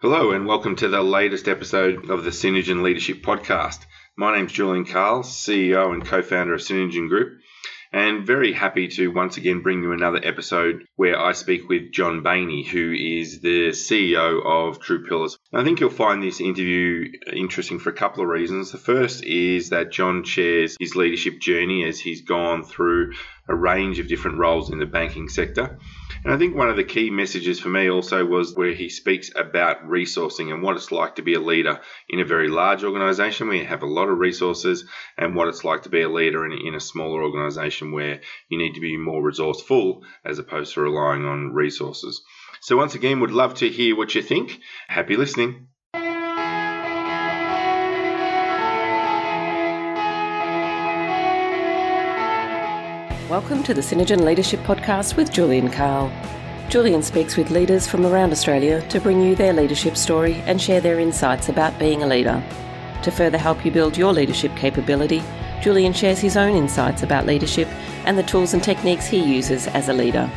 Hello, and welcome to the latest episode of the Synergen Leadership Podcast. My name's Julian Carl, CEO and co founder of Synergen Group, and very happy to once again bring you another episode where I speak with John Bainey, who is the CEO of True Pillars. I think you'll find this interview interesting for a couple of reasons. The first is that John shares his leadership journey as he's gone through a range of different roles in the banking sector. And I think one of the key messages for me also was where he speaks about resourcing and what it's like to be a leader in a very large organization where you have a lot of resources and what it's like to be a leader in, in a smaller organization where you need to be more resourceful as opposed to relying on resources. So, once again, would love to hear what you think. Happy listening. Welcome to the Synergen Leadership Podcast with Julian Carl. Julian speaks with leaders from around Australia to bring you their leadership story and share their insights about being a leader. To further help you build your leadership capability, Julian shares his own insights about leadership and the tools and techniques he uses as a leader.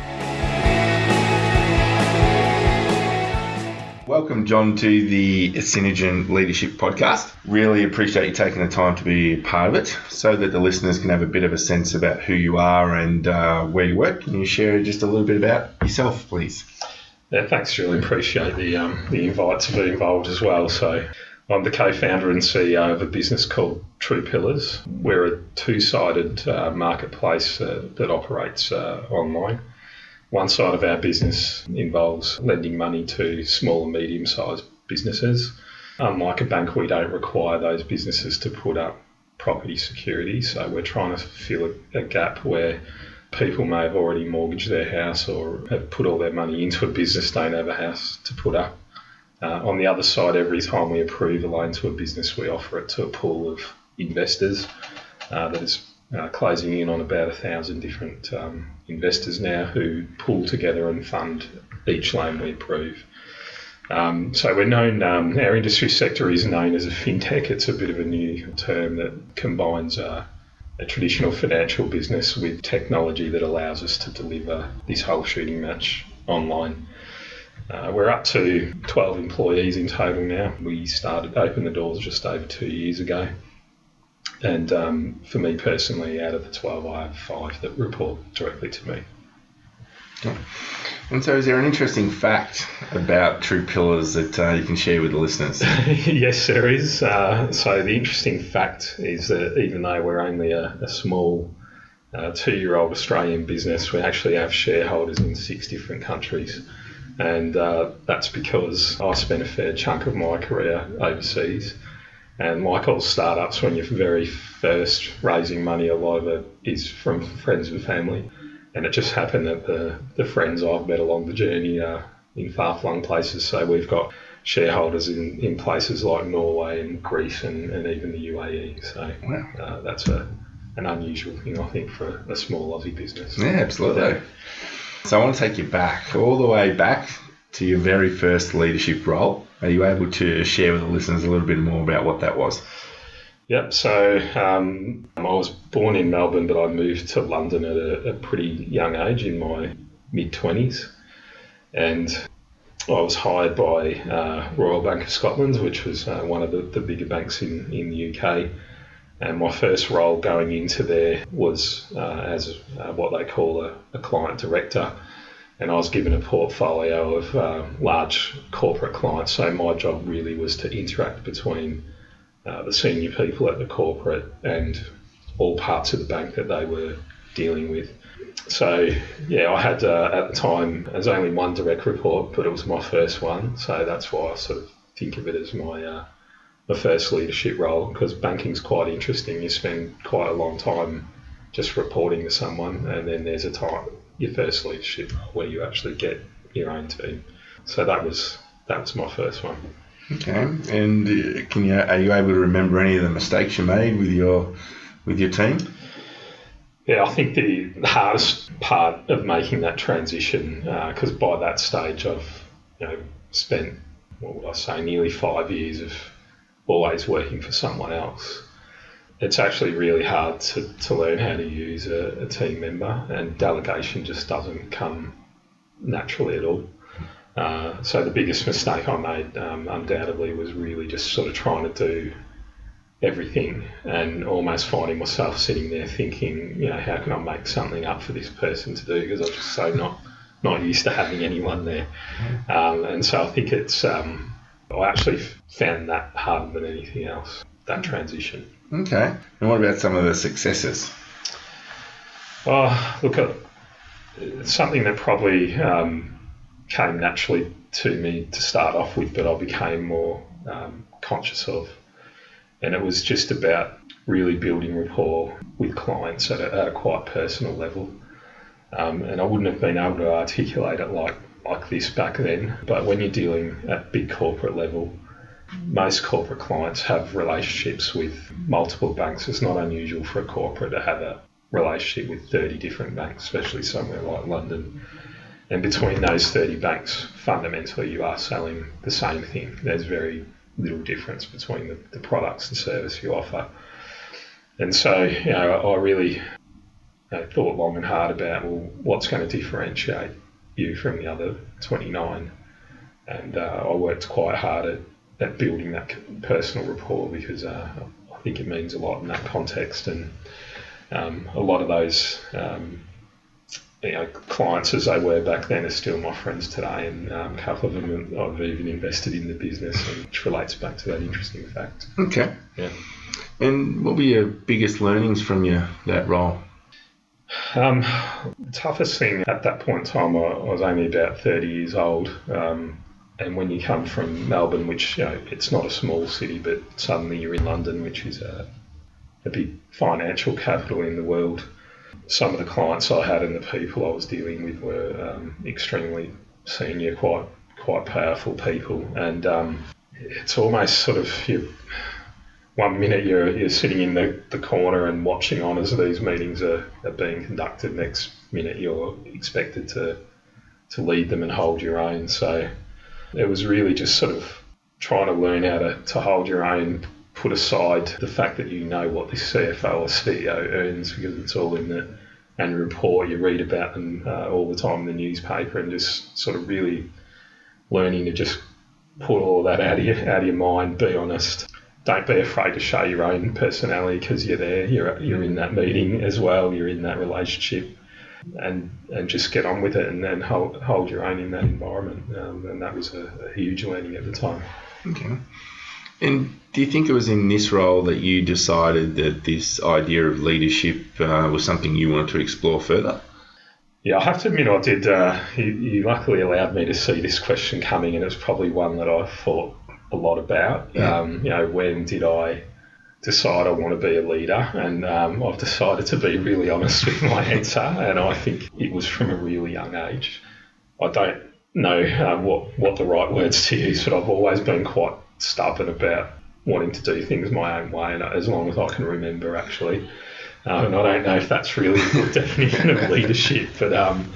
Welcome, John, to the Synergen Leadership Podcast. Really appreciate you taking the time to be part of it so that the listeners can have a bit of a sense about who you are and uh, where you work. Can you share just a little bit about yourself, please? Yeah, thanks, Really Appreciate the, um, the invite to be involved as well. So, I'm the co founder and CEO of a business called True Pillars. We're a two sided uh, marketplace uh, that operates uh, online. One side of our business involves lending money to small and medium sized businesses. Unlike a bank, we don't require those businesses to put up property security. So we're trying to fill a, gap where people may have already mortgaged their house or have put all their money into a business, don't have a house to put up. Uh, on the other side, every time we approve a loan to a business, we offer it to a pool of investors uh, that is uh, closing in on about a thousand different um, investors now who pull together and fund each loan we approve. Um, so we're known, um, our industry sector is known as a fintech. It's a bit of a new term that combines a traditional financial business with technology that allows us to deliver this whole shooting match online. Uh, we're up to 12 employees in total now. We started, open the doors just over two years ago. And um, for me personally, out of the 12, I have five that report directly to me. And so, is there an interesting fact about True Pillars that uh, you can share with the listeners? yes, there is. Uh, so, the interesting fact is that even though we're only a, a small uh, two year old Australian business, we actually have shareholders in six different countries. And uh, that's because I spent a fair chunk of my career overseas. And like all startups, when you're very first raising money, a lot of it is from friends and family. And it just happened that the, the friends I've met along the journey are in far flung places. So we've got shareholders in, in places like Norway and Greece and, and even the UAE. So wow. uh, that's a, an unusual thing, I think, for a small Aussie business. Yeah, absolutely. So I want to take you back, all the way back to your very first leadership role. Are you able to share with the listeners a little bit more about what that was? Yep. So um, I was born in Melbourne, but I moved to London at a, a pretty young age, in my mid twenties, and I was hired by uh, Royal Bank of Scotland, which was uh, one of the, the bigger banks in, in the UK. And my first role going into there was uh, as uh, what they call a, a client director and I was given a portfolio of uh, large corporate clients. So my job really was to interact between uh, the senior people at the corporate and all parts of the bank that they were dealing with. So yeah, I had uh, at the time as only one direct report, but it was my first one. So that's why I sort of think of it as my uh, my first leadership role because banking's quite interesting. You spend quite a long time just reporting to someone, and then there's a time your first leadership where you actually get your own team. So that was that was my first one. Okay, and uh, can you are you able to remember any of the mistakes you made with your with your team? Yeah, I think the, the hardest part of making that transition, because uh, by that stage I've you know spent what would I say nearly five years of always working for someone else it's actually really hard to, to learn how to use a, a team member, and delegation just doesn't come naturally at all. Uh, so the biggest mistake I made, um, undoubtedly, was really just sort of trying to do everything and almost finding myself sitting there thinking, you know, how can I make something up for this person to do because I was just so not not used to having anyone there. Um, and so I think it's um, I actually found that harder than anything else that transition. Okay. And what about some of the successes? Oh, look, uh, something that probably um, came naturally to me to start off with, but I became more um, conscious of. And it was just about really building rapport with clients at a, at a quite personal level. Um, and I wouldn't have been able to articulate it like, like this back then. But when you're dealing at big corporate level, most corporate clients have relationships with multiple banks. It's not unusual for a corporate to have a relationship with 30 different banks, especially somewhere like London. And between those 30 banks, fundamentally, you are selling the same thing. There's very little difference between the, the products and service you offer. And so, you know, I really you know, thought long and hard about, well, what's going to differentiate you from the other 29? And uh, I worked quite hard at, at building that personal rapport because uh, I think it means a lot in that context. And um, a lot of those um, you know, clients as they were back then are still my friends today, and um, a couple of them I've even invested in the business, which relates back to that interesting fact. Okay. Yeah. And what were your biggest learnings from your that role? Um, the toughest thing at that point in time, I, I was only about 30 years old. Um, and when you come from Melbourne, which you know, it's not a small city, but suddenly you're in London, which is a, a big financial capital in the world, some of the clients I had and the people I was dealing with were um, extremely senior, quite quite powerful people, and um, it's almost sort of you, one minute you're, you're sitting in the, the corner and watching on as these meetings are, are being conducted. Next minute you're expected to to lead them and hold your own. So it was really just sort of trying to learn how to, to hold your own, put aside the fact that you know what this CFO or CEO earns because it's all in the annual report. You read about them uh, all the time in the newspaper, and just sort of really learning to just put all that out of your out of your mind. Be honest. Don't be afraid to show your own personality because you're there. You're you're in that meeting as well. You're in that relationship. And, and just get on with it and then hold, hold your own in that environment. Um, and that was a, a huge learning at the time. Okay. And do you think it was in this role that you decided that this idea of leadership uh, was something you wanted to explore further? Yeah, I have to admit I did. Uh, you, you, luckily allowed me to see this question coming, and it's probably one that I thought a lot about. Yeah. Um, you know, when did I decide I want to be a leader? And um, I've decided to be really honest with my answer, and I think it was from a really young age. I don't know uh, what what the right words to use, but I've always been quite stubborn about wanting to do things my own way, and as long as I can remember, actually. Um, and I don't know if that's really a good definition of leadership, but um,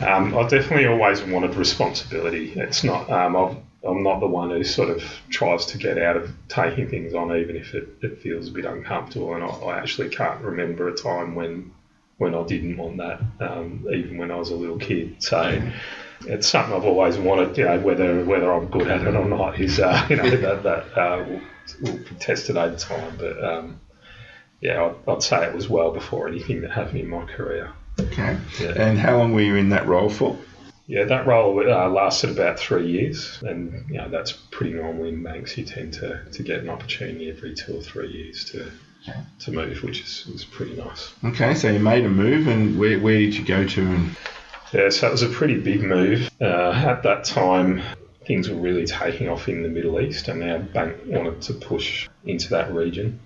um, I've definitely always wanted responsibility. It's not um, I've, I'm not the one who sort of tries to get out of taking things on, even if it, it feels a bit uncomfortable. And I, I actually can't remember a time when when I didn't want that, um, even when I was a little kid. So it's something I've always wanted. You know, whether whether I'm good at it or not is uh, you know that that uh, will, will be tested over time. But um, yeah, I'd, I'd, say it was well before anything that happened in my career. Okay. Yeah. And how long were you in that role for? Yeah, that role uh, lasted about three years, and you know that's pretty normal in banks. You tend to, to get an opportunity every two or three years to to move, which is was pretty nice. Okay, so you made a move, and where, where did you go to? And Yeah, so it was a pretty big move. Uh, at that time, things were really taking off in the Middle East, and our bank wanted to push into that region.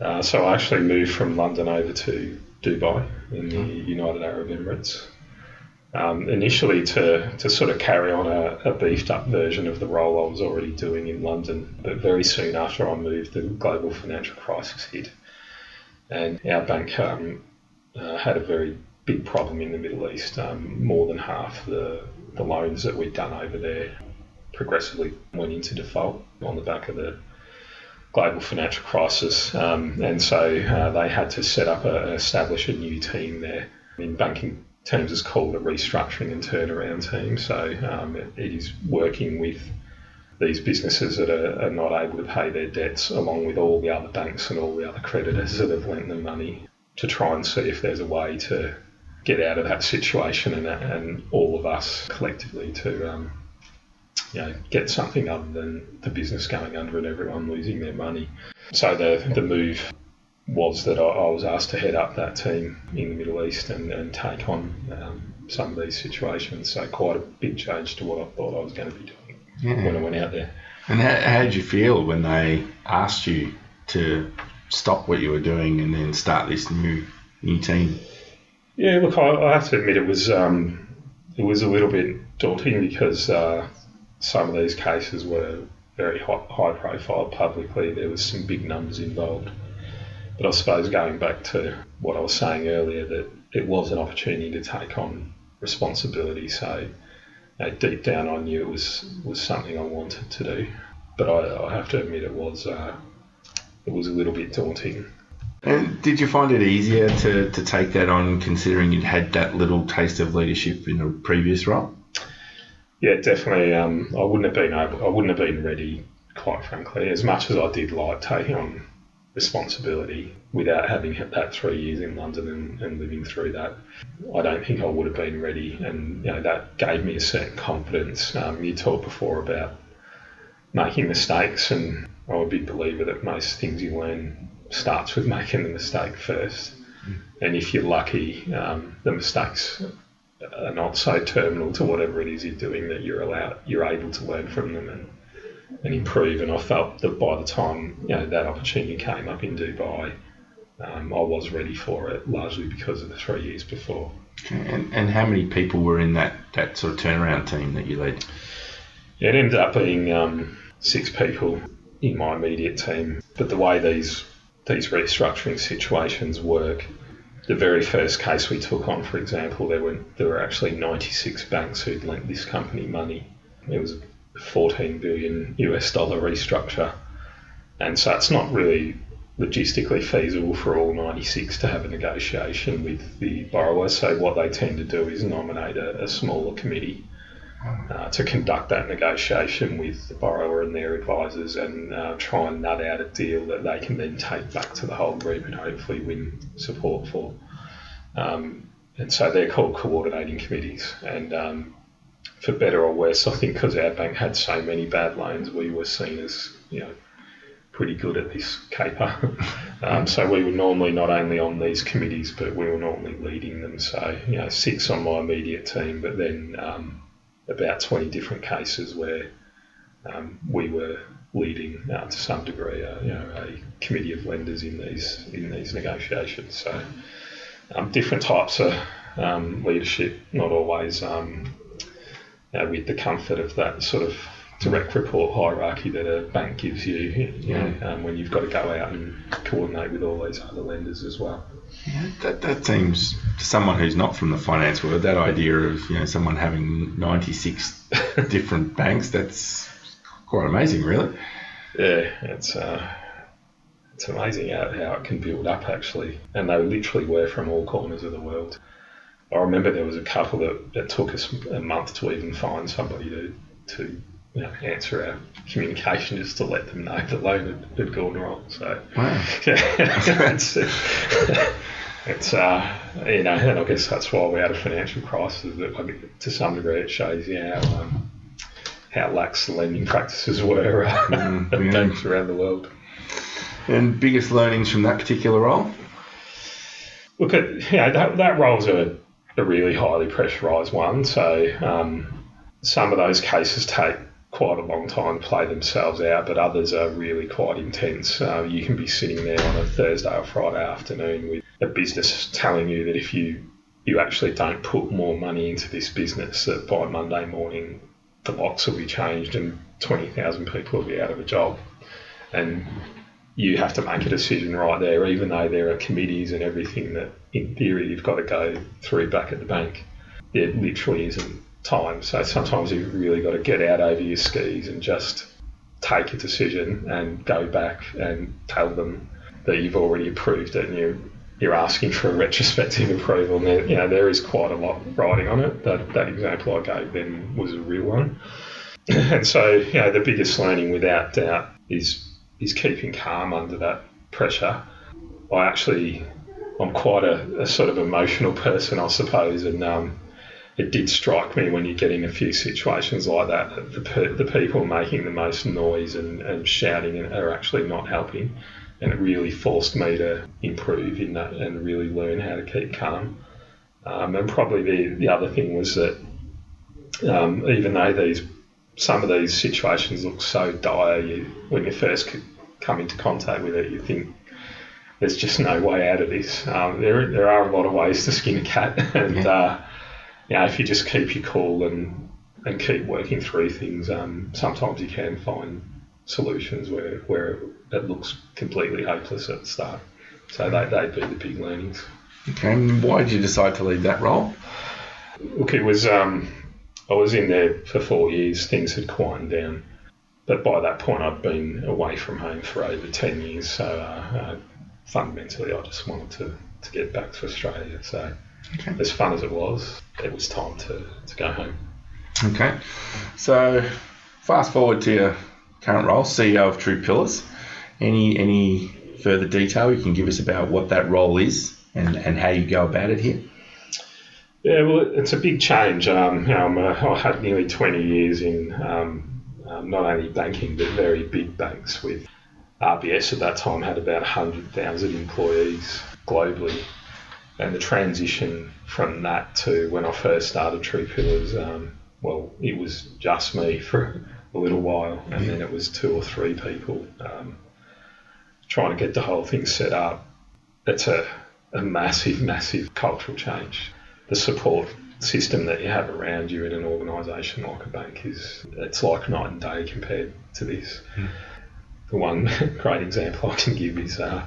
Uh, so I actually moved from London over to Dubai in the United Arab Emirates. Um, initially, to, to sort of carry on a, a beefed up version of the role I was already doing in London, but very soon after I moved, the global financial crisis hit, and our bank um, uh, had a very big problem in the Middle East. Um, more than half the, the loans that we'd done over there progressively went into default on the back of the global financial crisis. Um, and so uh, they had to set up establish a new team there. In banking Teams is called a restructuring and turnaround team. So um, it, it is working with these businesses that are, are, not able to pay their debts, along with all the other banks and all the other creditors that have lent them money, to try and see if there's a way to get out of that situation and, and all of us collectively to um, you know, get something other than the business going under and everyone losing their money. So the, the move was that I, I was asked to head up that team in the Middle East and, and take on um, some of these situations. So quite a big change to what I thought I was going to be doing yeah. when I went out there. And how, how did you feel when they asked you to stop what you were doing and then start this new new team? Yeah, look, I, I have to admit it was um, it was a little bit daunting because uh, some of these cases were very high, high profile publicly. There was some big numbers involved. But I suppose going back to what I was saying earlier, that it was an opportunity to take on responsibility. So you know, deep down, I knew it was was something I wanted to do. But I, I have to admit, it was uh, it was a little bit daunting. And did you find it easier to, to take that on, considering you'd had that little taste of leadership in a previous role? Yeah, definitely. Um, I wouldn't have been able. I wouldn't have been ready, quite frankly. As much as I did like taking on responsibility without having had that three years in London and, and living through that, I don't think I would have been ready. And you know that gave me a certain confidence. Um, you talked before about making mistakes, and I'm a big believer that most things you learn starts with making the mistake first. Mm. And if you're lucky, um, the mistakes are not so terminal to whatever it is you're doing that you're allowed, you're able to learn from them and, and improve. And I felt that by the time you know that opportunity came up in Dubai, um, I was ready for it, largely because of the three years before. And, and how many people were in that, that sort of turnaround team that you led? Yeah, it ended up being um, six people in my immediate team. But the way these these restructuring situations work, the very first case we took on, for example, there were there were actually 96 banks who'd lent this company money. It was 14 billion US dollar restructure, and so it's not really logistically feasible for all 96 to have a negotiation with the borrower. So what they tend to do is nominate a, a smaller committee uh, to conduct that negotiation with the borrower and their advisors and uh, try and nut out a deal that they can then take back to the whole group and hopefully win support for. Um, and so they're called coordinating committees. And um, for better or worse, I think because our bank had so many bad loans, we were seen as you know pretty good at this caper. um, so we were normally not only on these committees, but we were normally leading them. So you know six on my immediate team, but then um, about 20 different cases where um, we were leading uh, to some degree, uh, you know, a committee of lenders in these in these negotiations. So um, different types of um, leadership, not always know, with the comfort of that sort of direct report hierarchy that a bank gives you, you know, um, when you've got to go out and coordinate with all these other lenders as well. Yeah, that, that seems to someone who's not from the finance world, that idea of you know someone having 96 different banks, that's quite amazing, really. Yeah, it's uh, it's amazing how, how it can build up actually, and they literally were from all corners of the world. I remember there was a couple that, that took us a month to even find somebody to to you know, answer our communication just to let them know the loan had, had gone wrong. So, wow. yeah, it's, it's uh, you know, and I guess that's why we had a financial crisis. That to some degree it shows you how um, how lax the lending practices were uh, mm, yeah. banks around the world. And biggest learnings from that particular role? Look at you know, that that role's a, a really highly pressurised one. So um, some of those cases take quite a long time to play themselves out, but others are really quite intense. Uh, you can be sitting there on a Thursday or Friday afternoon with a business telling you that if you you actually don't put more money into this business, that by Monday morning the locks will be changed and 20,000 people will be out of a job. And you have to make a decision right there, even though there are committees and everything that in theory you've got to go through back at the bank. It literally isn't time. So sometimes you've really got to get out over your skis and just take a decision and go back and tell them that you've already approved it and you're you're asking for a retrospective approval. And there, you know, there is quite a lot riding on it. That, that example I gave then was a real one. and so, you know, the biggest learning without doubt is is keeping calm under that pressure. I actually, I'm quite a, a sort of emotional person, I suppose, and um, it did strike me when you get in a few situations like that, that the, the people making the most noise and, and shouting are actually not helping and it really forced me to improve in that and really learn how to keep calm. Um, and probably the, the other thing was that um, even though these some of these situations look so dire, you, when you first come into contact with it, you think there's just no way out of this. Um, there, there are a lot of ways to skin a cat, and yeah. uh, you know, if you just keep your cool and and keep working through things, um, sometimes you can find solutions where where it looks completely hopeless at the start. So they, they'd be the big learnings. Okay, and why did you decide to leave that role? Look, it was um, I was in there for four years. Things had quieted down, but by that point I'd been away from home for over ten years. So uh, uh, fundamentally, I just wanted to, to get back to Australia. So okay. as fun as it was, it was time to, to go home. Okay, so fast forward to your current role, CEO of True Pillars. Any any further detail you can give us about what that role is and, and how you go about it here? Yeah, well, it's a big change. Um, you know, a, I had nearly 20 years in um, um, not only banking but very big banks. With RBS at that time had about 100,000 employees globally, and the transition from that to when I first started True Pillars, um, well, it was just me for a little while, and then it was two or three people. Um, trying to get the whole thing set up, it's a, a massive, massive cultural change. The support system that you have around you in an organisation like a bank is it's like night and day compared to this. Mm. The one great example I can give is uh,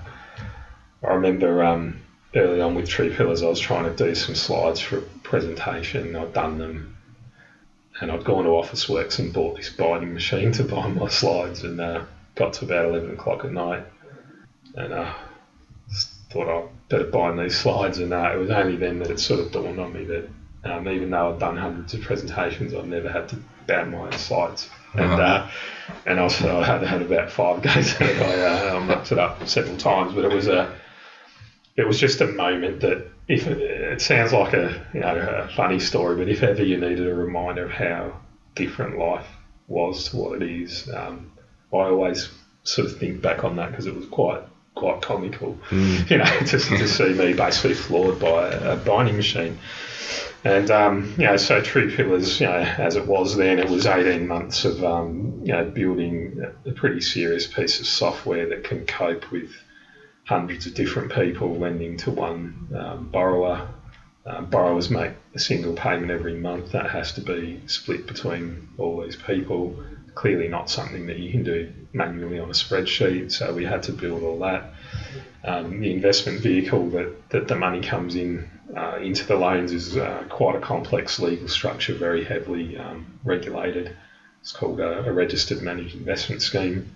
I remember um, early on with True Pillars, I was trying to do some slides for a presentation. I'd done them, and I'd gone to Officeworks and bought this binding machine to bind my slides, and uh, got to about eleven o'clock at night, and uh, just thought I'd better bind these slides. And uh, it was only then that it sort of dawned on me that um, even though I'd done hundreds of presentations, I'd never had to bound my own slides. And uh-huh. uh, and also I had had about five goes at it. I uh, mucked it up several times, but it was a it was just a moment that if it sounds like a you know a funny story, but if ever you needed a reminder of how different life was to what it is, um, I always sort of think back on that because it was quite quite comical, mm. you know, to, to see me basically floored by a, binding machine. And um, you know, so True Pillars, you know, as it was then, it was 18 months of um, you know building a pretty serious piece of software that can cope with hundreds of different people lending to one um, borrower. Um, borrowers make a single payment every month that has to be split between all these people clearly not something that you can do manually on a spreadsheet. So we had to build all that. Um, the investment vehicle that, that the money comes in uh, into the loans is uh, quite a complex legal structure, very heavily um, regulated. It's called a, a, registered managed investment scheme.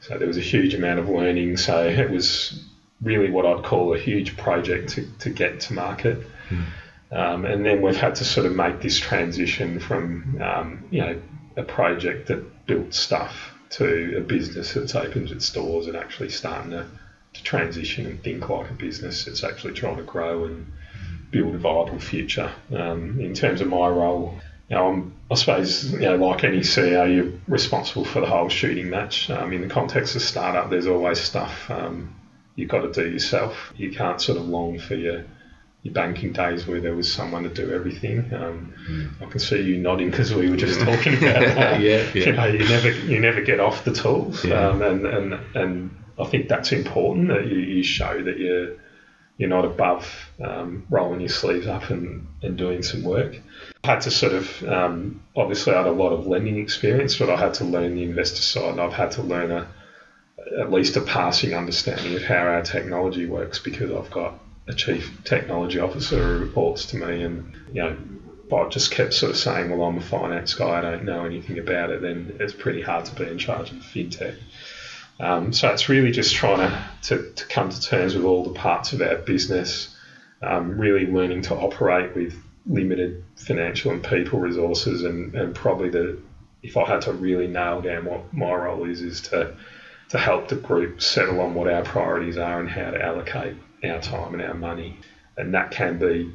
So there was a huge amount of learning. So it was really what I'd call a huge project to, to get to market. Mm. Um, and then we've had to sort of make this transition from, um, you know, a project that built stuff to a business that's opened its doors and actually starting to, to transition and think like a business. It's actually trying to grow and build a viable future. Um, in terms of my role, you know, I'm, I suppose, you know, like any CEO, you're responsible for the whole shooting match. Um, in the context of startup, there's always stuff um, you've got to do yourself. You can't sort of long for your your banking days where there was someone to do everything. Um, mm. I can see you nodding because we were just talking about that. yeah, yeah. You know, you never you never get off the tools, yeah. um, and and and I think that's important that you, you show that you're you're not above um, rolling your sleeves up and, and doing some work. I had to sort of um, obviously I had a lot of lending experience, but I had to learn the investor side. And I've had to learn a at least a passing understanding of how our technology works because I've got a chief technology officer who reports to me, and you know, I just kept sort of saying, "Well, I'm a finance guy. I don't know anything about it." Then it's pretty hard to be in charge of fintech. Um, so it's really just trying to, to, to, come to terms with all the parts of our business, um, really learning to operate with limited financial and people resources, and, and probably the if I had to really nail down what my role is, is to to help the group settle on what our priorities are and how to allocate our time and our money, and that can be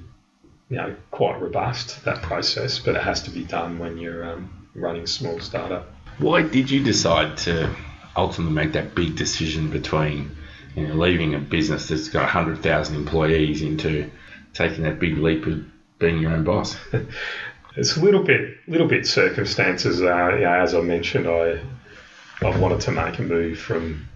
you know quite robust that process, but it has to be done when you're um, running a small startup. Why did you decide to ultimately make that big decision between you know, leaving a business that's got 100,000 employees into taking that big leap of being your own boss? it's a little bit, little bit circumstances. Uh, you know, as I mentioned, I I wanted to make a move from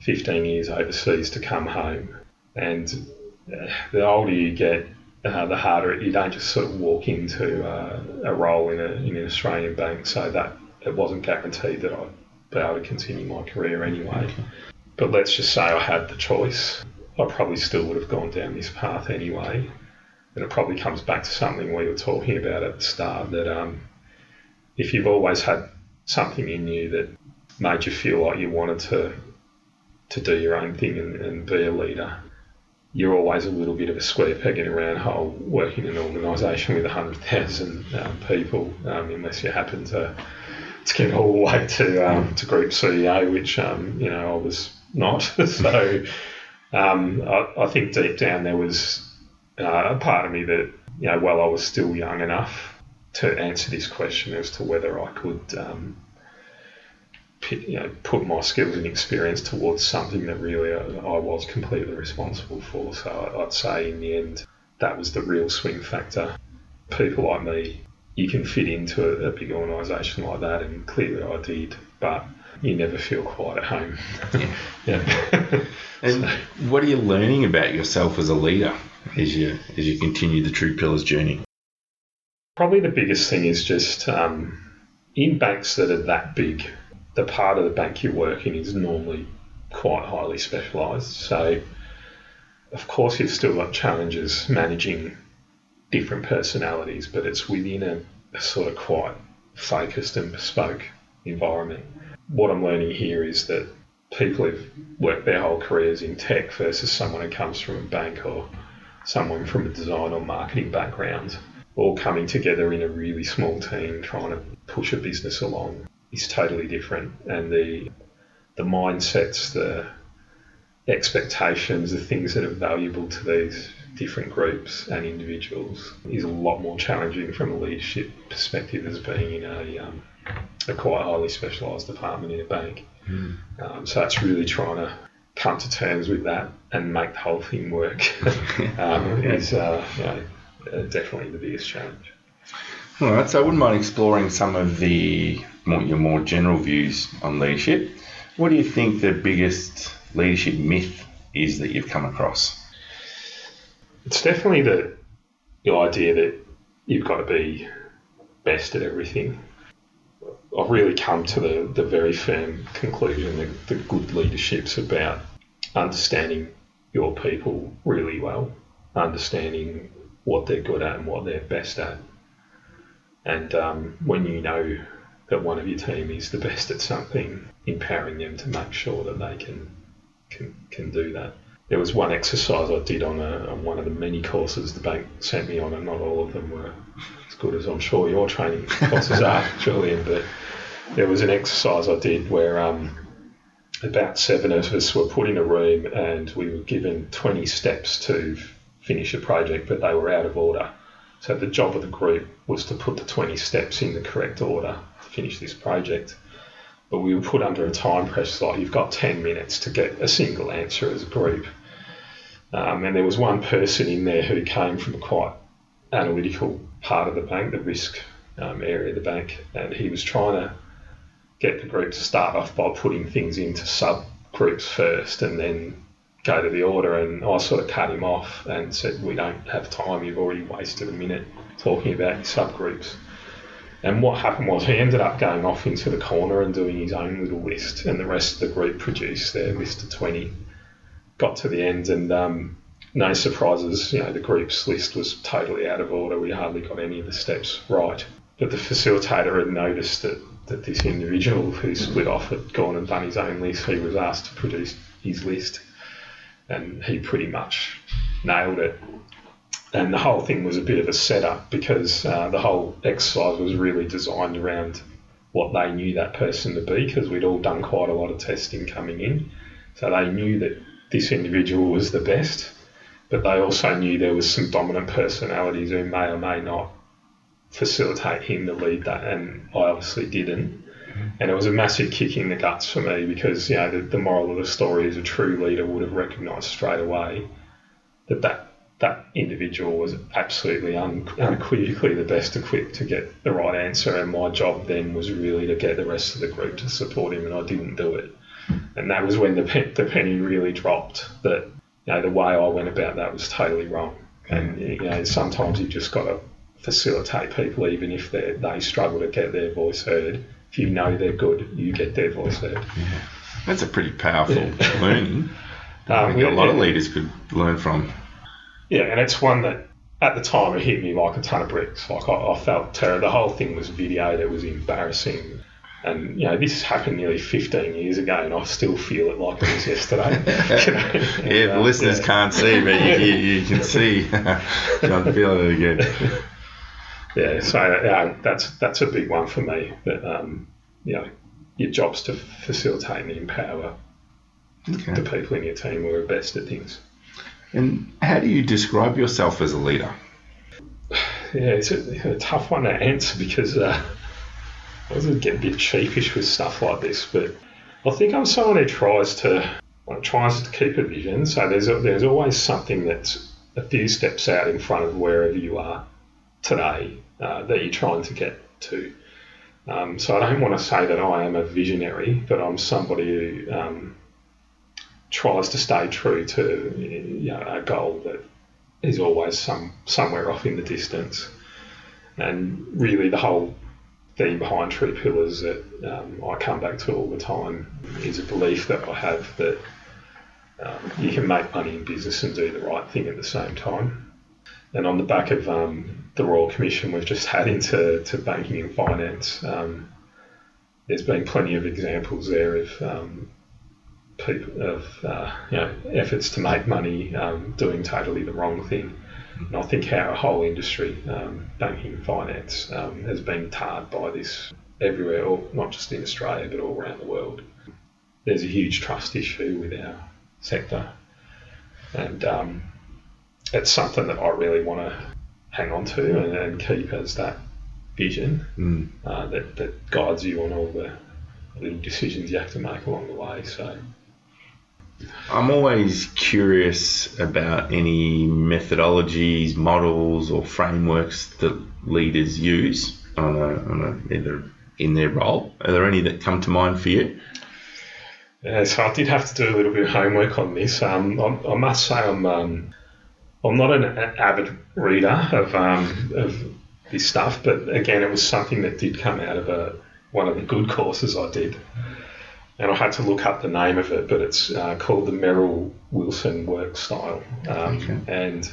15 years overseas to come home, and uh, the older you get, uh, the harder you don't just sort of walk into uh, a role in, a, in an Australian bank. So that it wasn't guaranteed that I'd be able to continue my career anyway. Okay. But let's just say I had the choice. I probably still would have gone down this path anyway. And it probably comes back to something we were talking about at the start that um, if you've always had something in you that made you feel like you wanted to to do your own thing and, and be a leader, you're always a little bit of a square peg in a round hole working in an organisation with 100,000 um, people, um, unless you happen to, get all the way to, um, to group CEO, which um, you know I was not. so um, I, I, think deep down there was uh, a part of me that, you know, while I was still young enough to answer this question as to whether I could um, you know, put my skills and experience towards something that really I, was completely responsible for. So I'd say in the end, that was the real swing factor. People like me, you can fit into a, a big organisation like that, and clearly I did, but you never feel quite at home. Yeah. yeah. and so. what are you learning about yourself as a leader as you as you continue the True Pillars journey? Probably the biggest thing is just um, in banks that are that big, the part of the bank you work in is normally quite highly specialised. So, of course, you've still got challenges managing different personalities, but it's within a, a sort of quite focused and bespoke environment. What I'm learning here is that people who've worked their whole careers in tech versus someone who comes from a bank or someone from a design or marketing background all coming together in a really small team trying to push a business along is totally different, and the the mindsets, the expectations, the things that are valuable to these different groups and individuals is a lot more challenging from a leadership perspective as being in a, um, a quite highly specialised department in a bank. Mm. Um, so it's really trying to come to terms with that and make the whole thing work um, is uh, you know, definitely the biggest challenge. All right, so I wouldn't mind exploring some of the more, your more general views on leadership. What do you think the biggest leadership myth is that you've come across? It's definitely the, the idea that you've got to be best at everything. I've really come to the, the very firm conclusion that the good leadership's about understanding your people really well, understanding what they're good at and what they're best at. And um, when you know that one of your team is the best at something, empowering them to make sure that they can can, can do that. There was one exercise I did on, a, on one of the many courses the bank sent me on, and not all of them were as good as I'm sure your training courses are, Julian. But there was an exercise I did where um, about seven of us were put in a room and we were given 20 steps to finish a project, but they were out of order. So the job of the group was to put the 20 steps in the correct order finish this project. But we were put under a time pressure, like you've got 10 minutes to get a single answer as a group. Um, and there was one person in there who came from a quite analytical part of the bank, the risk um, area of the bank, and he was trying to get the group to start off by putting things into subgroups first and then go to the order. And I sort of cut him off and said, We don't have time, you've already wasted a minute talking about subgroups. And what happened was he ended up going off into the corner and doing his own little list, and the rest of the group produced their list of 20. Got to the end, and um, no surprises, you know, the group's list was totally out of order. We hardly got any of the steps right. But the facilitator had noticed that that this individual who split off had gone and done his own list. He was asked to produce his list, and he pretty much nailed it. And the whole thing was a bit of a setup because uh, the whole exercise was really designed around what they knew that person to be because we'd all done quite a lot of testing coming in. So they knew that this individual was the best, but they also knew there was some dominant personalities who may or may not facilitate him to lead that, and I obviously didn't. And it was a massive kick in the guts for me because you know the, the moral of the story is a true leader would have recognised straight away that that that individual was absolutely un, unequivocally the best equipped to get the right answer, and my job then was really to get the rest of the group to support him, and I didn't do it. And that was when the, the penny really dropped that you know the way I went about that was totally wrong. And you know sometimes you just got to facilitate people even if they they struggle to get their voice heard. If you know they're good, you get their voice heard. Yeah. That's a pretty powerful Yeah. learning. I Um, think a lot of leaders could learn from. Yeah, and it's one that at the time it hit me like a ton of bricks. Like I, I felt terror. The whole thing was videoed. It was embarrassing. And you know, this happened nearly 15 years ago, and I still feel it like it was yesterday. You know? Yeah, the uh, listeners yeah. can't see, but you, you, you can see John feeling it again. Yeah, so uh, that's that's a big one for me. That um, you know, your job's to facilitate and empower Okay. the people in your team who are best at things. And how do you describe yourself as a leader? Yeah, it's a, a tough one to answer because uh, I was get a bit sheepish with stuff like this, but I think I'm someone who tries to tries to keep a vision. So there's a, there's always something that's a few steps out in front of wherever you are today uh, that you're trying to get to. Um, so I don't want to say that I am a visionary, but I'm somebody who um, tries to stay true to you know, a goal that is always some somewhere off in the distance. And really, the whole theme behind True Pillars that um, I come back to all the time is a belief that I have that um, you can make money in business and do the right thing at the same time. And on the back of um, the Royal Commission we've just had into to banking and finance, um, there's been plenty of examples there of um, people of uh, you know efforts to make money um, doing totally the wrong thing. And I think our whole industry, um, banking and finance, um, has been tarred by this everywhere, or not just in Australia but all around the world. There's a huge trust issue with our sector, and um, it's something that I really want to hang on to and, and keep as that vision Mm. uh, that, that guides you on all the little decisions you have to make along the way. So. I'm always curious about any methodologies, models, or frameworks that leaders use on a, on a, either in their role. Are there any that come to mind for you? Yeah, so I did have to do a little bit of homework on this. Um, I, I must say I'm um, I'm not an avid reader of um, of this stuff, but again, it was something that did come out of a one of the good courses I did, and I had to look up the name of it, but it's uh, called the Merrill Wilson Work Style, um, Okay. and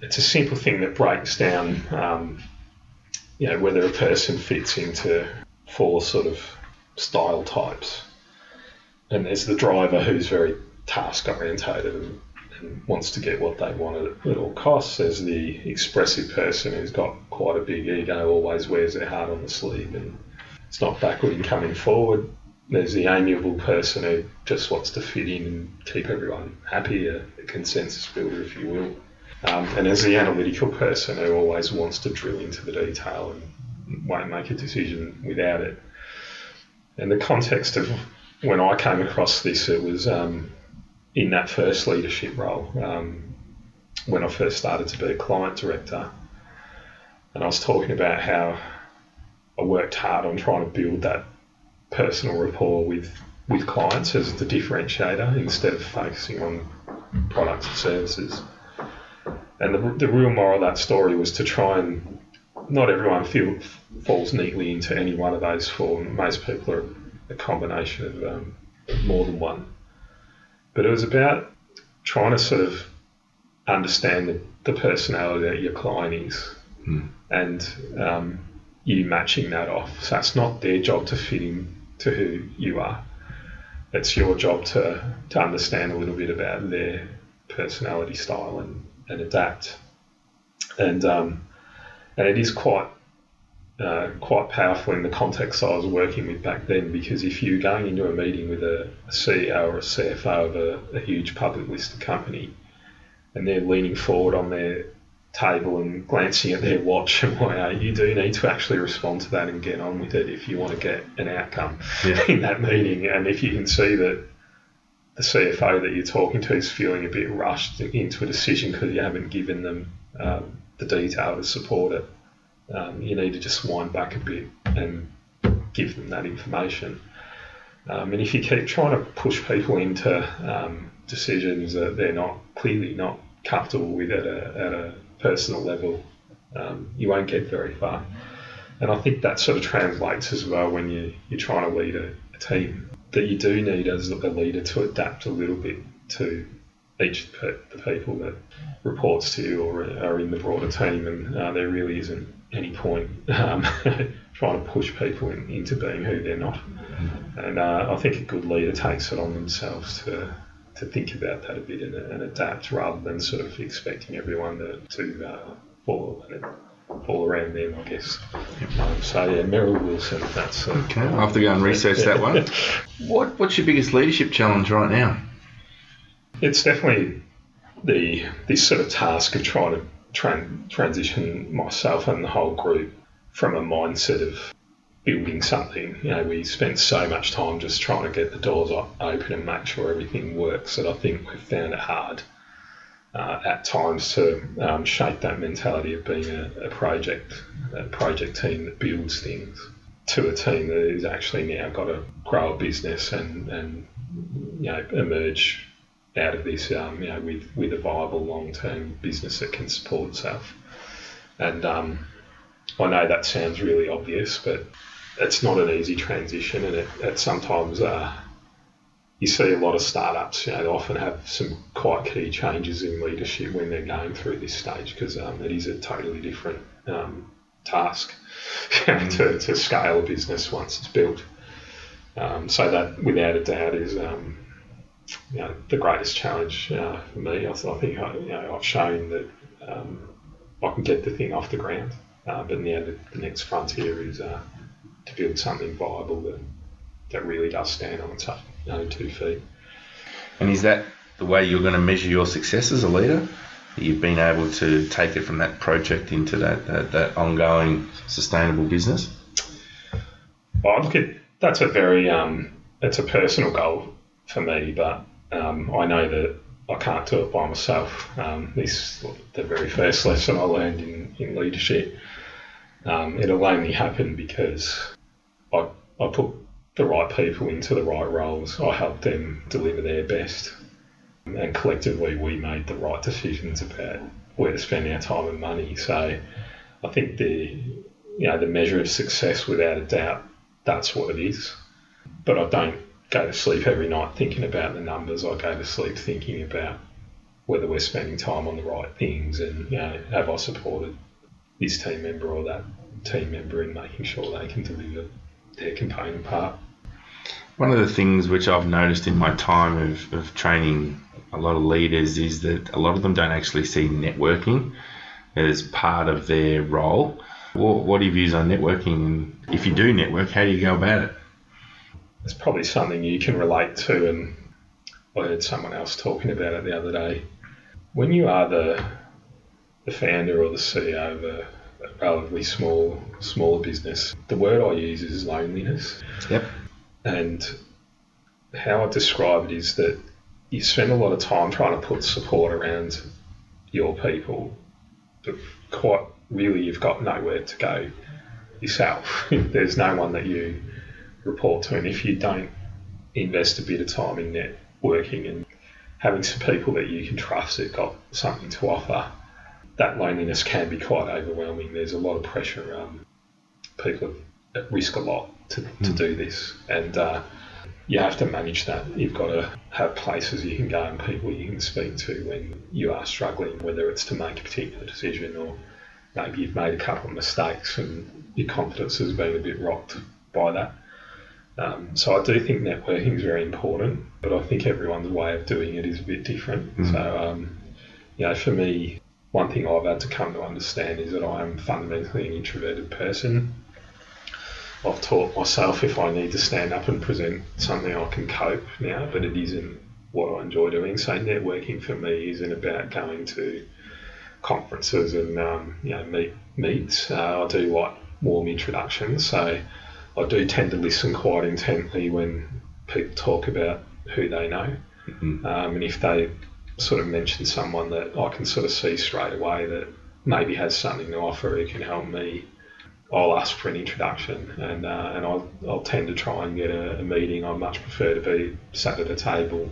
it's a simple thing that breaks down, um, you know, whether a person fits into four sort of style types and there's the driver who's very task orientated and, and wants to get what they want at, at all costs. There's the expressive person who's got quite a big ego, always wears their heart on the sleeve, and it's not backward in coming forward. There's the amiable person who just wants to fit in and keep everyone happy, a, a consensus builder, if you will. Um, and there's the analytical person who always wants to drill into the detail and won't make a decision without it. And the context of when I came across this, it was um, in that first leadership role um, when I first started to be a client director. And I was talking about how I worked hard on trying to build that personal rapport with, with clients as the differentiator instead of focusing on products and services. And the, the real moral of that story was to try and not everyone feel, falls neatly into any one of those four. Most people are a combination of um, more than one. But it was about trying to sort of understand the, the personality that your client is Hmm. and um, you matching that off. So it's not their job to fit in to who you are. It's your job to, to understand a little bit about their personality style and, and adapt. And um, and it is quite uh, quite powerful in the context I was working with back then because if you're going into a meeting with a, a CEO or a CFO of a, a, huge public listed company and they're leaning forward on their table and glancing at their watch and why you do need to actually respond to that and get on with it if you want to get an outcome yeah. in that meeting and if you can see that the CFO that you're talking to is feeling a bit rushed into a decision because you haven't given them um, the detail to support it um, you need to just wind back a bit and give them that information. Um, and if you keep trying to push people into um, decisions that they're not clearly not comfortable with at a, at a personal level, um, you won't get very far. And I think that sort of translates as well when you, you're trying to lead a, a team that you do need as a leader to adapt a little bit to each of the people that reports to you or are in the broader team, and uh, there really isn't any point um, trying to push people in, into being who they're not. And uh, I think a good leader takes it on themselves to to think about that a bit and, and adapt rather than sort of expecting everyone to, to uh, fall, fall around them, I guess. Um, so, yeah, Merrill Wilson, that's. Uh, okay, I'll have to go and research that one. what What's your biggest leadership challenge right now? It's definitely the this sort of task of trying to tran- transition myself and the whole group from a mindset of building something. You know, we spent so much time just trying to get the doors open and make sure everything works that I think we've found it hard uh, at times to um, shape that mentality of being a, a, project, a project team that builds things to a team that is actually now got to grow a business and, and you know, emerge out of this, um, you know, with, with a viable long term business that can support itself. And um, I know that sounds really obvious, but it's not an easy transition, and it, it sometimes uh, you see a lot of startups. You know, they often have some quite key changes in leadership when they're going through this stage because um, it is a totally different um, task to, to scale a business once it's built. Um, so that, without a doubt, is um, you know, the greatest challenge uh, for me. I, I think I, you know, I've shown that um, I can get the thing off the ground, uh, but now the, the, next frontier is uh, to build something viable that that really does stand on its own two feet. And is that the way you're going to measure your success as a leader? That you've been able to take it from that project into that that, that ongoing sustainable business. Well, I look at that's a very um, it's a personal goal for me, but um, I know that I can't do it by myself. Um, this the very first lesson I learned in, in leadership. Um, it'll only happen because I, I put the right people into the right roles. I help them deliver their best, and collectively we made the right decisions about where to spend our time and money. So I think the you know the measure of success, without a doubt, that's what it is. But I don't go to sleep every night thinking about the numbers. I go to sleep thinking about whether we're spending time on the right things and, you know, have I supported this team member or that team member in making sure they can deliver their component part. One of the things which I've noticed in my time of, of training a lot of leaders is that a lot of them don't actually see networking as part of their role. What, what are your views on networking? If you do network, how do you go about it? it's probably something you can relate to. And I heard someone else talking about it the other day. When you are the the founder or the CEO of a, a relatively small smaller business, the word I use is loneliness. Yep. And how I describe it is that you spend a lot of time trying to put support around your people, but quite really you've got nowhere to go yourself. There's no one that you report to. And if you don't invest a bit of time in networking and having some people that you can trust that got something to offer, that loneliness can be quite overwhelming. There's a lot of pressure. Um, people at risk a lot to, to mm. do this. And uh, you have to manage that. You've got to have places you can go and people you can speak to when you are struggling, whether it's to make a particular decision or maybe you've made a couple of mistakes and your confidence has been a bit rocked by that. Um, so I do think networking is very important, but I think everyone's way of doing it is a bit different. Mm. So, um, you know, for me, one thing I've had to come to understand is that I am fundamentally an introverted person. I've taught myself if I need to stand up and present something, I can cope now, but it isn't what I enjoy doing. So networking for me isn't about going to conferences and um, you know meet meets. Uh, I do like warm introductions, so I do tend to listen quite intently when people talk about who they know, Mhm. um, and if they sort of mention someone that I can sort of see straight away that maybe has something to offer who can help me. I'll ask for an introduction, and uh, and I'll, I'll tend to try and get a, a meeting. I much prefer to be sat at a table,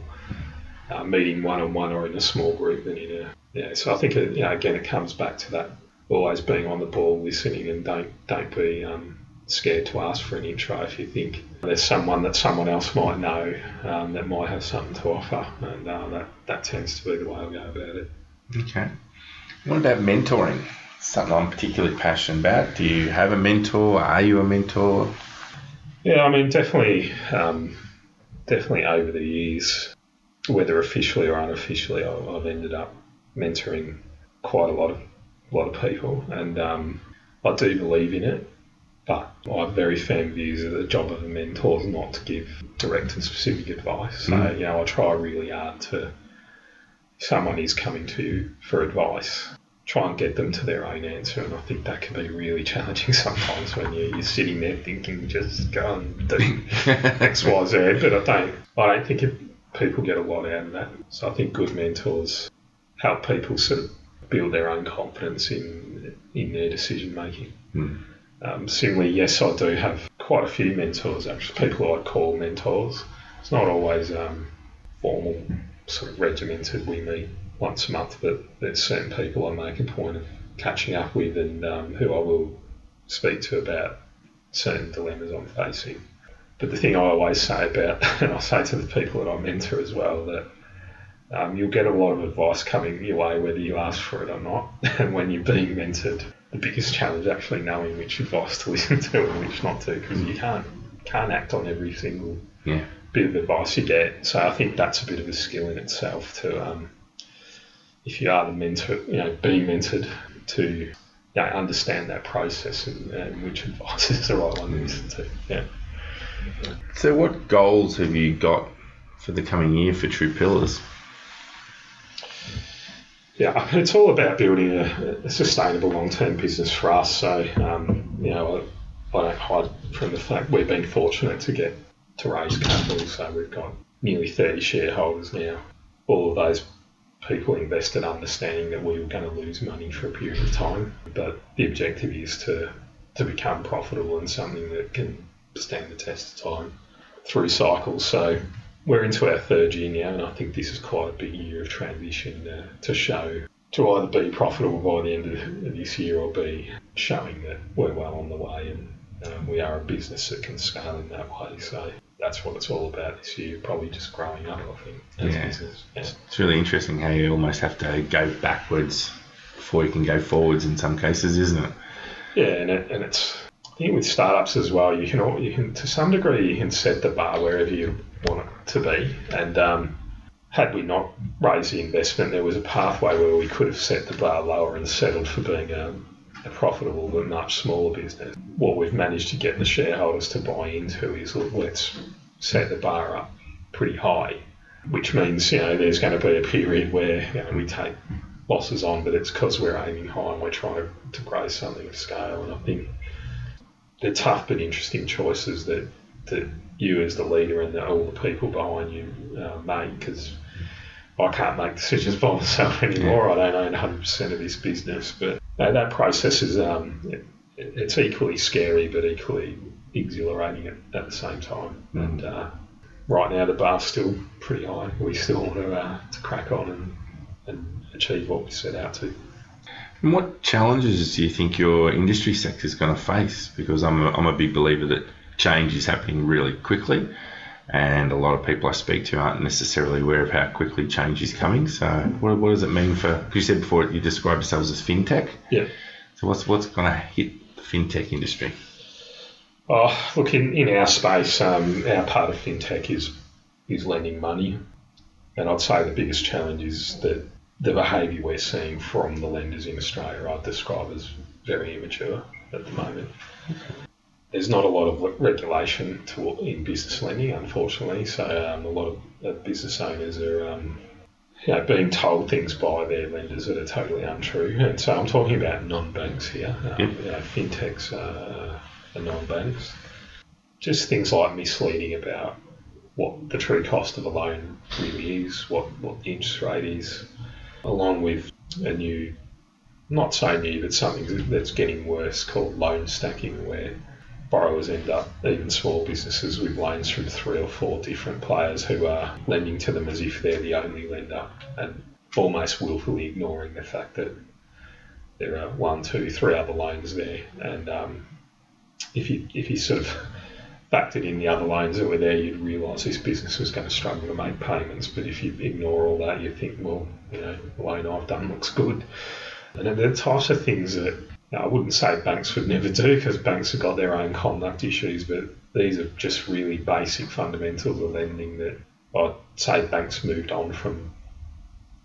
uh, meeting one on one or in a small group than in a yeah. So I think it, you know again it comes back to that always being on the ball, listening, and don't don't be um, scared to ask for an intro if you think there's someone that someone else might know um, that might have something to offer, and uh, that that tends to be the way I go about it. Okay. What about mentoring? Something I'm particularly passionate about. Do you have a mentor? Are you a mentor? Yeah, I mean, definitely, um, definitely over the years, whether officially or unofficially, I've ended up mentoring quite a lot of lot of people, and um, I do believe in it. But I have very firm views that the job of a mentor is not to give direct and specific advice. So, Mm. you know, I try really hard to, if someone is coming to you for advice, try and get them to their own answer. And I think that can be really challenging sometimes when you're, you're sitting there thinking, just go and do X, Y, Z. But I don't, I don't think it, people get a lot out of that. So I think good mentors help people sort of build their own confidence in in their decision making. Hmm. Um, similarly, yes, I do have quite a few mentors, actually, people I call mentors. It's not always um, formal, sort of regimented, we meet once a month, but there's certain people I make a point of catching up with and um, who I will speak to about certain dilemmas I'm facing. But the thing I always say about, and I say to the people that I mentor as well, that um, you'll get a lot of advice coming your way whether you ask for it or not. And when you're being mentored, the biggest challenge actually knowing which advice to listen to and which not to, because you can't can't act on every single Yeah. bit of advice you get. So I think that's a bit of a skill in itself to, um, if you are the mentor, you know, being mentored to you know, understand that process and, and which advice is the right one to listen to. Yeah. So, what goals have you got for the coming year for True Pillars? Yeah, it's all about building a, a sustainable long-term business for us. So, um, you know, I, I don't hide from the fact we've been fortunate to get to raise capital. So we've got nearly 30 shareholders now. All of those people invested understanding that we were going to lose money for a period of time. But the objective is to, to become profitable and something that can stand the test of time through cycles. So we're into our third year now, and I think this is quite a big year of transition uh, to show to either be profitable by the end of this year or be showing that we're well on the way and um, we are a business that can scale in that way. So that's what it's all about this year, probably just growing up, I think, as Yeah. a business. Yeah. It's really interesting how you almost have to go backwards before you can go forwards in some cases, isn't it? Yeah, and, it, and it's I think with startups as well, you can you can to some degree you can set the bar wherever you want it to be. And um, had we not raised the investment, there was a pathway where we could have set the bar lower and settled for being a, a profitable but much smaller business. What we've managed to get the shareholders to buy into is look, let's set the bar up pretty high, which means you know there's going to be a period where you know, we take losses on, but it's because we're aiming high and we're trying to, to grow something of scale. And I think they're tough but interesting choices that, that you as the leader and the, all the people behind you uh, make because I can't make decisions by myself anymore. I don't own 100% of this business, but no, that process is um, it, it's equally scary but equally exhilarating at, at the same time. And uh, right now the bar's still pretty high. We still want to, uh, to crack on and, and achieve what we set out to. And what challenges do you think your industry sector is going to face? Because I'm a, I'm a big believer that change is happening really quickly, and a lot of people I speak to aren't necessarily aware of how quickly change is coming. So, what, what does it mean for? You said before you described yourselves as fintech. Yeah. So what's what's going to hit the fintech industry? Oh, look, in, in our space, um, our part of fintech is is lending money, and I'd say the biggest challenge is that the behaviour we're seeing from the lenders in Australia I'd describe as very immature at the moment. There's not a lot of regulation to, in business lending, unfortunately. So um, a lot of business owners are um, you know, being told things by their lenders that are totally untrue. And so I'm talking about non-banks here, um, you know, fintechs uh, are non-banks. Just things like misleading about what the true cost of a loan really is, what, what the interest rate is, along with a new, not so new, but something that's getting worse called loan stacking, where borrowers end up, even small businesses, with loans from three or four different players who are lending to them as if they're the only lender and almost willfully ignoring the fact that there are one, two, three other loans there. And um, if you if you sort of factored in the other loans that were there, you'd realise this business was going to struggle to make payments. But if you ignore all that, you think, well, you know, the loan I've done looks good. And the types of things that I wouldn't say banks would never do because banks have got their own conduct issues, but these are just really basic fundamentals of lending that I'd say banks moved on from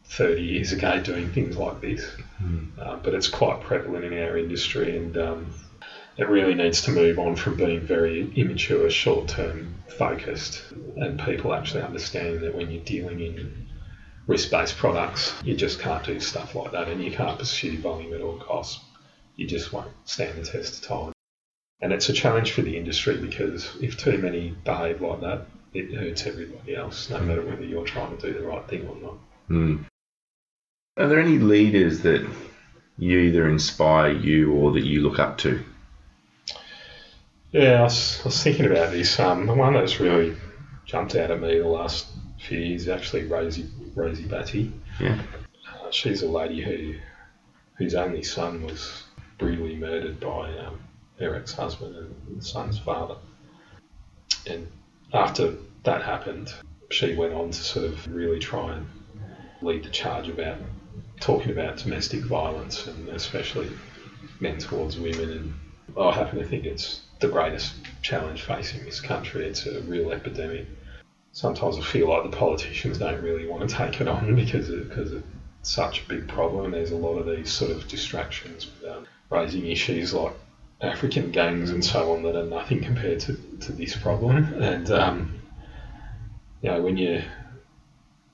30 years ago doing things like this. Mm. Uh, but it's quite prevalent in our industry and um, it really needs to move on from being very immature, short term focused, and people actually understanding that when you're dealing in risk based products, you just can't do stuff like that and you can't pursue volume at all costs you just won't stand the test of time. And it's a challenge for the industry because if too many behave like that, it hurts everybody else, no matter whether you're trying to do the right thing or not. Mm. Are there any leaders that you either inspire you or that you look up to? Yeah, I was, I was thinking about this. Um, the one that's really jumped out at me the last few years is actually Rosie Rosie Batty. Yeah, uh, she's a lady who whose only son was brutally murdered by um, her ex-husband and son's father. And after that happened, she went on to sort of really try and lead the charge about talking about domestic violence and especially men towards women. And I happen to think it's the greatest challenge facing this country. It's a real epidemic. Sometimes I feel like the politicians don't really want to take it on because because it's such a big problem. There's a lot of these sort of distractions um, raising issues like African gangs and so on that are nothing compared to, to this problem. And um, you know, when you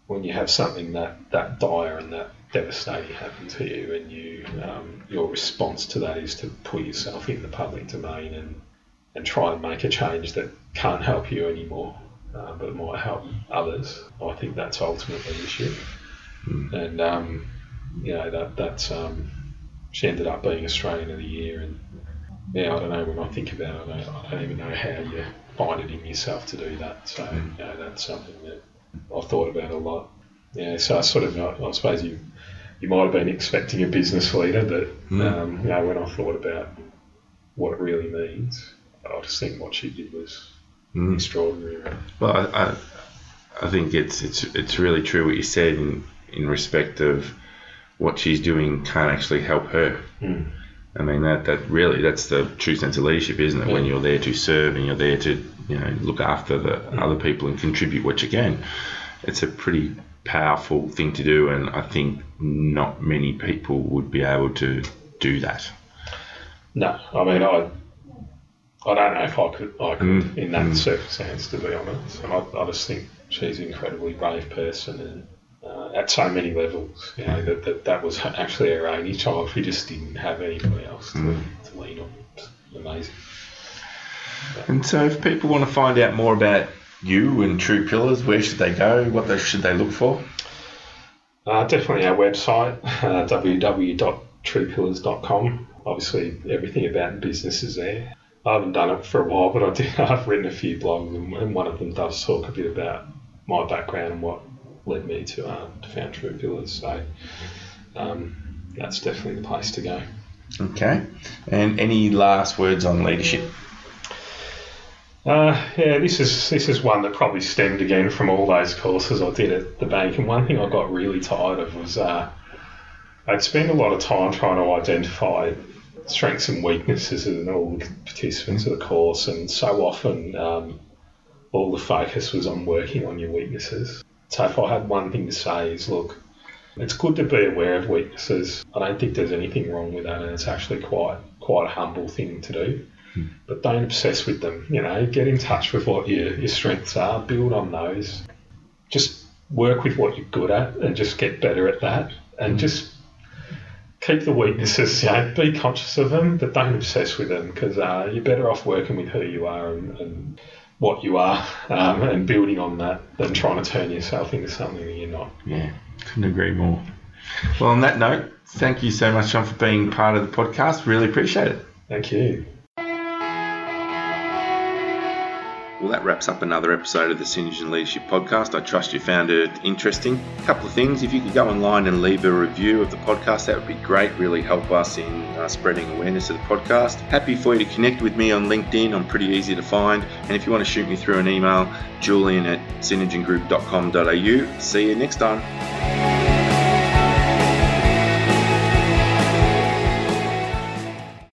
when you have something that, that dire and that devastating happen to you, and you um, your response to that is to put yourself in the public domain and and try and make a change that can't help you anymore, uh, but might help others. I think that's ultimately the issue. Mm. And um, you know that that's um, she ended up being Australian of the Year. And yeah, I don't know when I think about it, I don't, I don't even know how you find it in yourself to do that. So mm. you know, that's something that I've thought about a lot. Yeah, so I sort of, I suppose you you might have been expecting a business leader, but mm. um, you know, when I thought about what it really means, I just think what she did was mm. extraordinary. Well, I, I, I think it's it's it's really true what you said in in respect of what she's doing can't actually help her. Mm. I mean that that really that's the true sense of leadership, isn't it? Yeah. When you're there to serve and you're there to you know look after the mm. other people and contribute what you can. It's a pretty powerful thing to do, and I think not many people would be able to do that. No, I mean I. I don't know if I could, I could mm. in that mm. circumstance, to be honest. I, I just think she's an incredibly brave person, and uh, at so many levels. You know, that, that, that was actually our only child. We just didn't have anybody else to, mm. to lean on. It's amazing. And so, if people want to find out more about you and True Pillars, where should they go? What they, should they look for? Uh, definitely our website, uh, www.truepillars.com. Obviously, everything about business is there. I haven't done it for a while, but I did, I've written a few blogs, and one of them does talk a bit about my background and what led me to, um, to found True Pillars. So um, that's definitely the place to go. Okay. And any last words on leadership? Uh, yeah, this is this is one that probably stemmed again from all those courses I did at the bank. And one thing I got really tired of was uh, I'd spend a lot of time trying to identify strengths and weaknesses in all the participants of the course, and so often um, all the focus was on working on your weaknesses. So if I had one thing to say is, look, it's good to be aware of weaknesses. I don't think there's anything wrong with that, and it's actually quite quite a humble thing to do. Hmm. But don't obsess with them. You know, get in touch with what your, your strengths are, build on those. Just work with what you're good at, and just get better at that. And hmm. just keep the weaknesses. You know, be conscious of them, but don't obsess with them because uh, you're better off working with who you are and, and what you are um, and building on that than trying to turn yourself into something that you're not. Yeah, couldn't agree more. Well, on that note, thank you so much, John, for being part of the podcast. Really appreciate it. Thank you. Well, that wraps up another episode of the Synergen Leadership Podcast. I trust you found it interesting. A couple of things. If you could go online and leave a review of the podcast, that would be great. Really help us in uh, spreading awareness of the podcast. Happy for you to connect with me on LinkedIn. I'm pretty easy to find. And if you want to shoot me through an email, julian at synergengroup.com.au. See you next time.